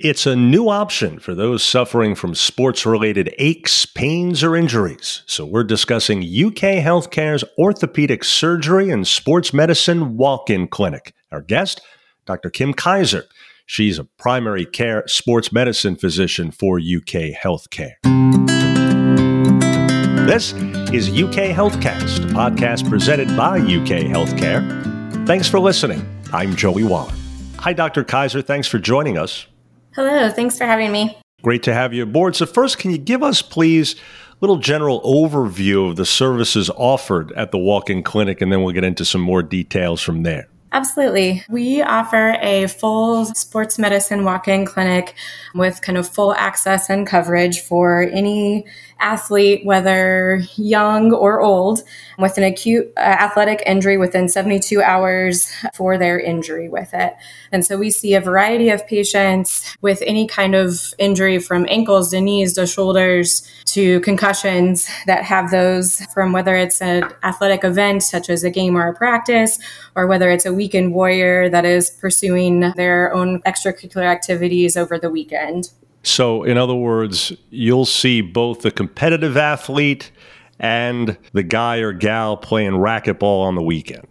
It's a new option for those suffering from sports related aches, pains, or injuries. So, we're discussing UK Healthcare's orthopedic surgery and sports medicine walk in clinic. Our guest, Dr. Kim Kaiser. She's a primary care sports medicine physician for UK Healthcare. This is UK Healthcast, a podcast presented by UK Healthcare. Thanks for listening. I'm Joey Waller. Hi, Dr. Kaiser. Thanks for joining us. Hello, thanks for having me. Great to have you aboard. So, first, can you give us, please, a little general overview of the services offered at the walk in clinic, and then we'll get into some more details from there? Absolutely. We offer a full sports medicine walk in clinic with kind of full access and coverage for any athlete, whether young or old, with an acute uh, athletic injury within 72 hours for their injury with it. And so we see a variety of patients with any kind of injury from ankles to knees to shoulders to concussions that have those from whether it's an athletic event such as a game or a practice, or whether it's a weekend warrior that is pursuing their own extracurricular activities over the weekend. So, in other words, you'll see both the competitive athlete and the guy or gal playing racquetball on the weekend.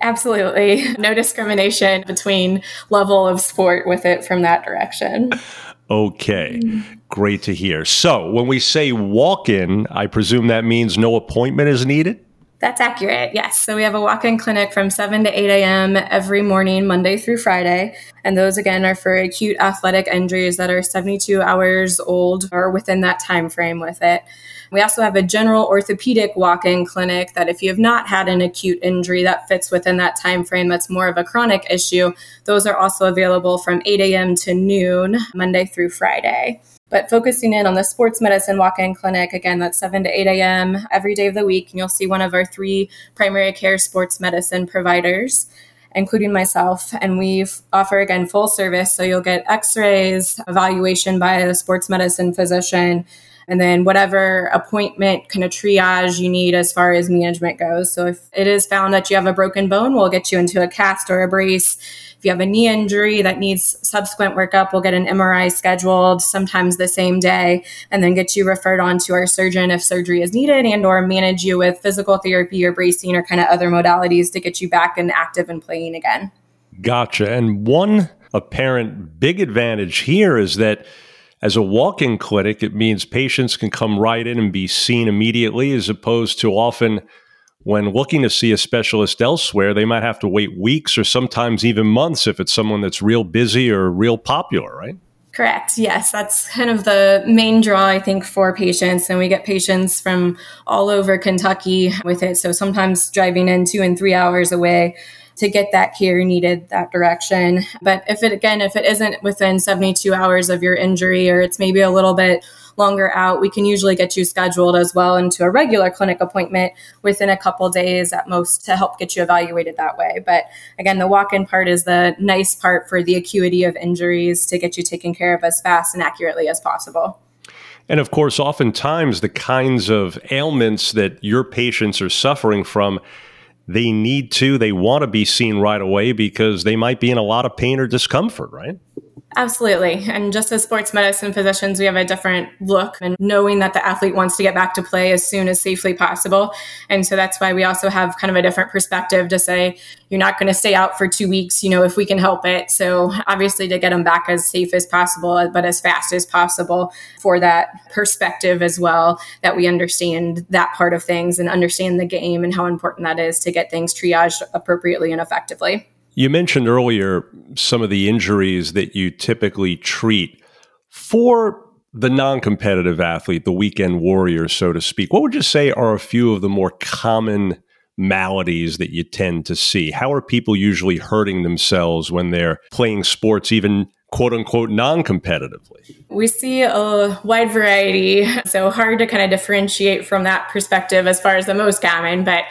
Absolutely. No discrimination between level of sport with it from that direction. Okay, great to hear. So, when we say walk in, I presume that means no appointment is needed? That's accurate. Yes. So we have a walk in clinic from 7 to 8 a.m. every morning, Monday through Friday. And those again are for acute athletic injuries that are 72 hours old or within that time frame with it. We also have a general orthopedic walk-in clinic that if you have not had an acute injury that fits within that time frame that's more of a chronic issue, those are also available from 8 a.m. to noon, Monday through Friday. But focusing in on the sports medicine walk in clinic, again, that's 7 to 8 a.m. every day of the week. And you'll see one of our three primary care sports medicine providers including myself. And we offer again full service. So you'll get x rays, evaluation by a sports medicine physician, and then whatever appointment kind of triage you need as far as management goes. So if it is found that you have a broken bone, we'll get you into a cast or a brace. If you have a knee injury that needs subsequent workup, we'll get an MRI scheduled sometimes the same day and then get you referred on to our surgeon if surgery is needed and or manage you with physical therapy or bracing or kind of other modalities to get you back and active and playing again. Gotcha. And one apparent big advantage here is that as a walk in clinic, it means patients can come right in and be seen immediately, as opposed to often when looking to see a specialist elsewhere, they might have to wait weeks or sometimes even months if it's someone that's real busy or real popular, right? Correct. Yes, that's kind of the main draw, I think, for patients. And we get patients from all over Kentucky with it. So sometimes driving in two and three hours away to get that care needed that direction. But if it, again, if it isn't within 72 hours of your injury or it's maybe a little bit longer out, we can usually get you scheduled as well into a regular clinic appointment within a couple days at most to help get you evaluated that way. But again, the walk in part is the nice part for the acuity of injuries to get you taken care of as fast and accurately as possible. And of course, oftentimes the kinds of ailments that your patients are suffering from they need to, they want to be seen right away because they might be in a lot of pain or discomfort, right? Absolutely. And just as sports medicine physicians, we have a different look and knowing that the athlete wants to get back to play as soon as safely possible. And so that's why we also have kind of a different perspective to say, you're not going to stay out for two weeks, you know, if we can help it. So obviously to get them back as safe as possible, but as fast as possible for that perspective as well, that we understand that part of things and understand the game and how important that is to get things triaged appropriately and effectively. You mentioned earlier some of the injuries that you typically treat for the non competitive athlete, the weekend warrior, so to speak. What would you say are a few of the more common maladies that you tend to see? How are people usually hurting themselves when they're playing sports, even quote unquote non competitively? We see a wide variety, so hard to kind of differentiate from that perspective as far as the most common, but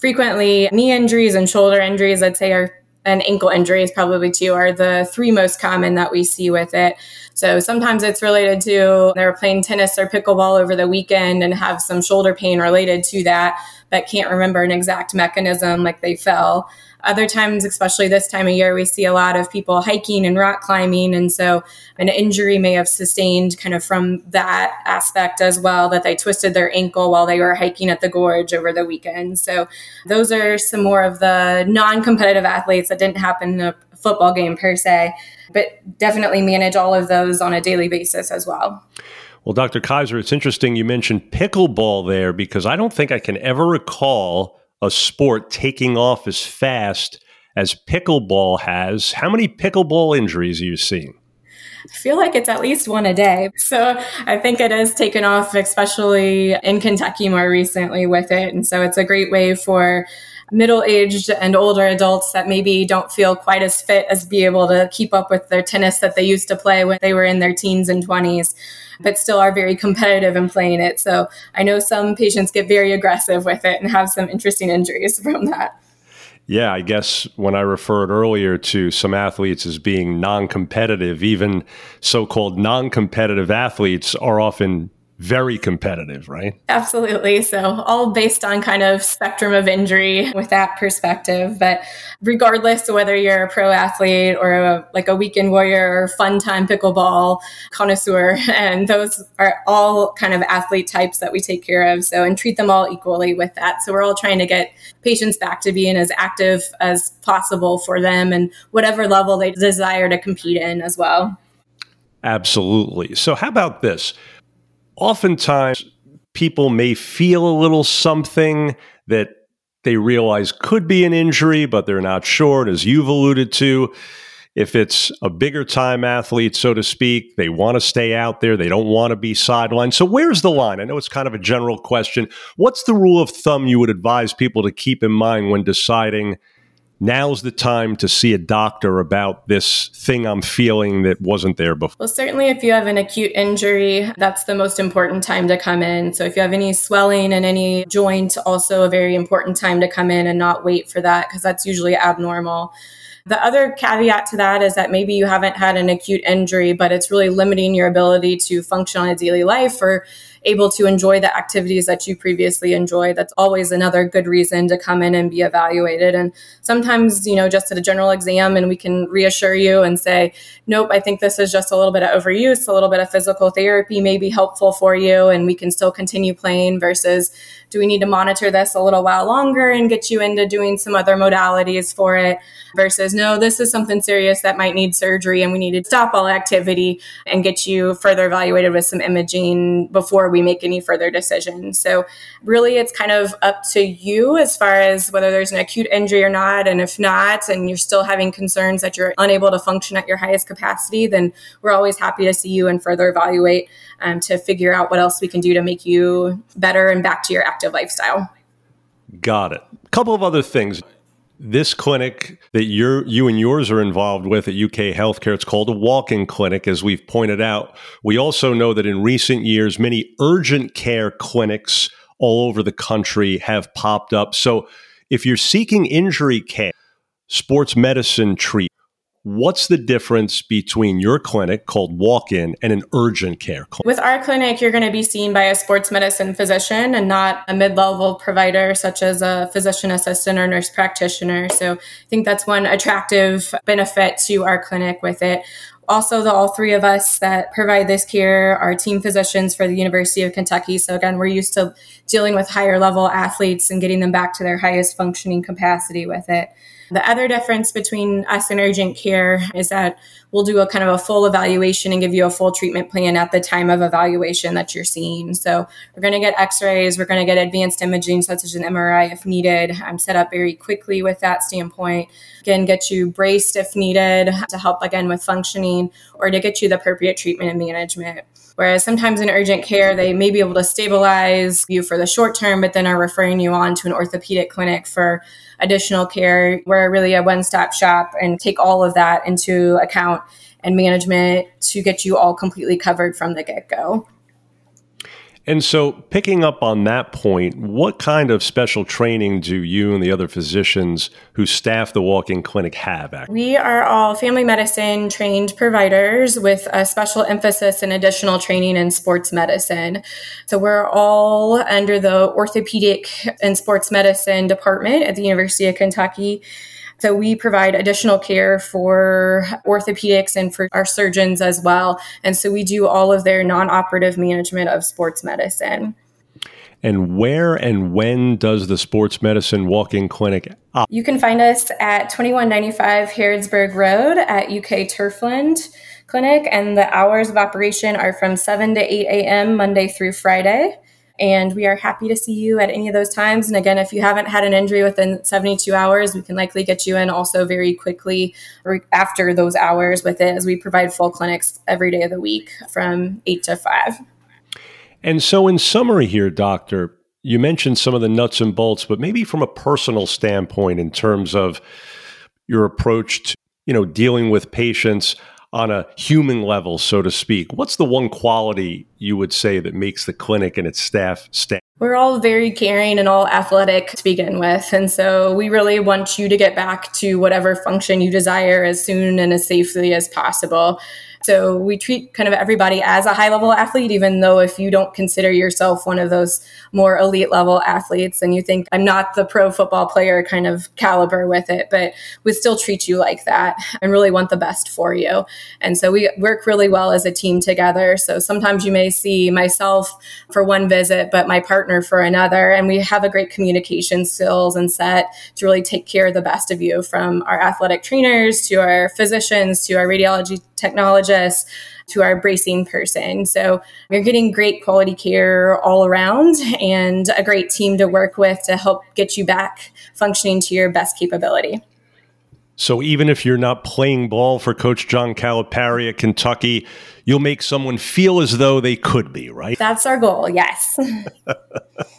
frequently knee injuries and shoulder injuries, I'd say, are and ankle injuries probably too are the three most common that we see with it. So sometimes it's related to they're playing tennis or pickleball over the weekend and have some shoulder pain related to that. But can't remember an exact mechanism like they fell. Other times, especially this time of year, we see a lot of people hiking and rock climbing. And so an injury may have sustained kind of from that aspect as well, that they twisted their ankle while they were hiking at the gorge over the weekend. So those are some more of the non competitive athletes that didn't happen in a football game per se, but definitely manage all of those on a daily basis as well. Well, Dr. Kaiser, it's interesting you mentioned pickleball there because I don't think I can ever recall a sport taking off as fast as pickleball has. How many pickleball injuries are you seeing? I feel like it's at least one a day. So I think it has taken off, especially in Kentucky more recently with it. And so it's a great way for middle aged and older adults that maybe don't feel quite as fit as be able to keep up with their tennis that they used to play when they were in their teens and 20s but still are very competitive in playing it. So I know some patients get very aggressive with it and have some interesting injuries from that. Yeah, I guess when I referred earlier to some athletes as being non competitive, even so called non competitive athletes are often very competitive, right? Absolutely. So, all based on kind of spectrum of injury with that perspective. But regardless of whether you're a pro athlete or a, like a weekend warrior or fun time pickleball connoisseur, and those are all kind of athlete types that we take care of. So, and treat them all equally with that. So, we're all trying to get patients back to being as active as possible for them and whatever level they desire to compete in as well. Absolutely. So, how about this? Oftentimes people may feel a little something that they realize could be an injury, but they're not sure. And as you've alluded to, if it's a bigger time athlete, so to speak, they want to stay out there. They don't want to be sidelined. So, where's the line? I know it's kind of a general question. What's the rule of thumb you would advise people to keep in mind when deciding now's the time to see a doctor about this thing I'm feeling that wasn't there before? Well, certainly if you have an acute injury, that's the most important time to come in. So if you have any swelling in any joint, also a very important time to come in and not wait for that because that's usually abnormal. The other caveat to that is that maybe you haven't had an acute injury, but it's really limiting your ability to function on a daily life or able to enjoy the activities that you previously enjoyed. That's always another good reason to come in and be evaluated. And sometimes, you know, just at a general exam and we can reassure you and say, nope, I think this is just a little bit of overuse, a little bit of physical therapy may be helpful for you and we can still continue playing versus do we need to monitor this a little while longer and get you into doing some other modalities for it versus no, this is something serious that might need surgery and we need to stop all activity and get you further evaluated with some imaging before we make any further decisions. So really it's kind of up to you as far as whether there's an acute injury or not. And if not, and you're still having concerns that you're unable to function at your highest capacity, then we're always happy to see you and further evaluate um, to figure out what else we can do to make you better and back to your active lifestyle. Got it. A couple of other things. This clinic that you're, you and yours are involved with at UK Healthcare, it's called a walk in clinic, as we've pointed out. We also know that in recent years, many urgent care clinics all over the country have popped up. So if you're seeking injury care, sports medicine treatment, What's the difference between your clinic called walk in and an urgent care clinic? With our clinic, you're going to be seen by a sports medicine physician and not a mid level provider such as a physician assistant or nurse practitioner. So I think that's one attractive benefit to our clinic with it also the all three of us that provide this care are team physicians for the university of kentucky so again we're used to dealing with higher level athletes and getting them back to their highest functioning capacity with it the other difference between us and urgent care is that we'll do a kind of a full evaluation and give you a full treatment plan at the time of evaluation that you're seeing. So we're going to get x-rays, we're going to get advanced imaging such as an MRI if needed. I'm set up very quickly with that standpoint. Again, get you braced if needed to help again with functioning or to get you the appropriate treatment and management. Whereas sometimes in urgent care, they may be able to stabilize you for the short term, but then are referring you on to an orthopedic clinic for additional care. We're really a one stop shop and take all of that into account and management to get you all completely covered from the get go. And so, picking up on that point, what kind of special training do you and the other physicians who staff the walk in clinic have? We are all family medicine trained providers with a special emphasis and additional training in sports medicine. So, we're all under the orthopedic and sports medicine department at the University of Kentucky. So we provide additional care for orthopedics and for our surgeons as well. And so we do all of their non operative management of sports medicine. And where and when does the sports medicine walk in clinic op- You can find us at 2195 Harrodsburg Road at UK Turfland Clinic. And the hours of operation are from 7 to 8 a.m. Monday through Friday. And we are happy to see you at any of those times. And again, if you haven't had an injury within 72 hours, we can likely get you in also very quickly after those hours with it, as we provide full clinics every day of the week from 8 to 5. And so, in summary, here, Doctor, you mentioned some of the nuts and bolts, but maybe from a personal standpoint, in terms of your approach to you know dealing with patients on a human level, so to speak, what's the one quality you would say that makes the clinic and its staff stand? We're all very caring and all athletic to begin with. And so we really want you to get back to whatever function you desire as soon and as safely as possible. So we treat kind of everybody as a high level athlete, even though if you don't consider yourself one of those more elite level athletes and you think I'm not the pro football player kind of caliber with it, but we still treat you like that and really want the best for you. And so we work really well as a team together. So sometimes you may see myself for one visit, but my partner for another. And we have a great communication skills and set to really take care of the best of you from our athletic trainers to our physicians to our radiology technologists to our bracing person. So you're getting great quality care all around and a great team to work with to help get you back functioning to your best capability. So even if you're not playing ball for Coach John Calipari at Kentucky, you'll make someone feel as though they could be, right? That's our goal, yes.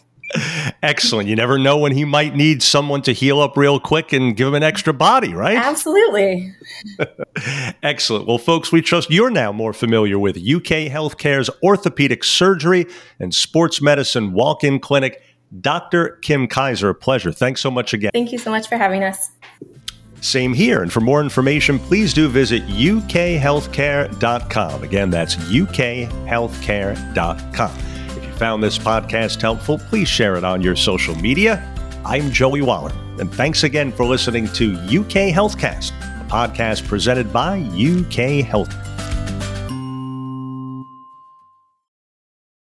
Excellent. You never know when he might need someone to heal up real quick and give him an extra body, right? Absolutely. Excellent. Well, folks, we trust you're now more familiar with UK Healthcare's orthopedic surgery and sports medicine walk in clinic. Dr. Kim Kaiser, a pleasure. Thanks so much again. Thank you so much for having us. Same here. And for more information, please do visit ukhealthcare.com. Again, that's ukhealthcare.com found this podcast helpful, please share it on your social media. I'm Joey Waller, and thanks again for listening to UK Healthcast, a podcast presented by UK Health.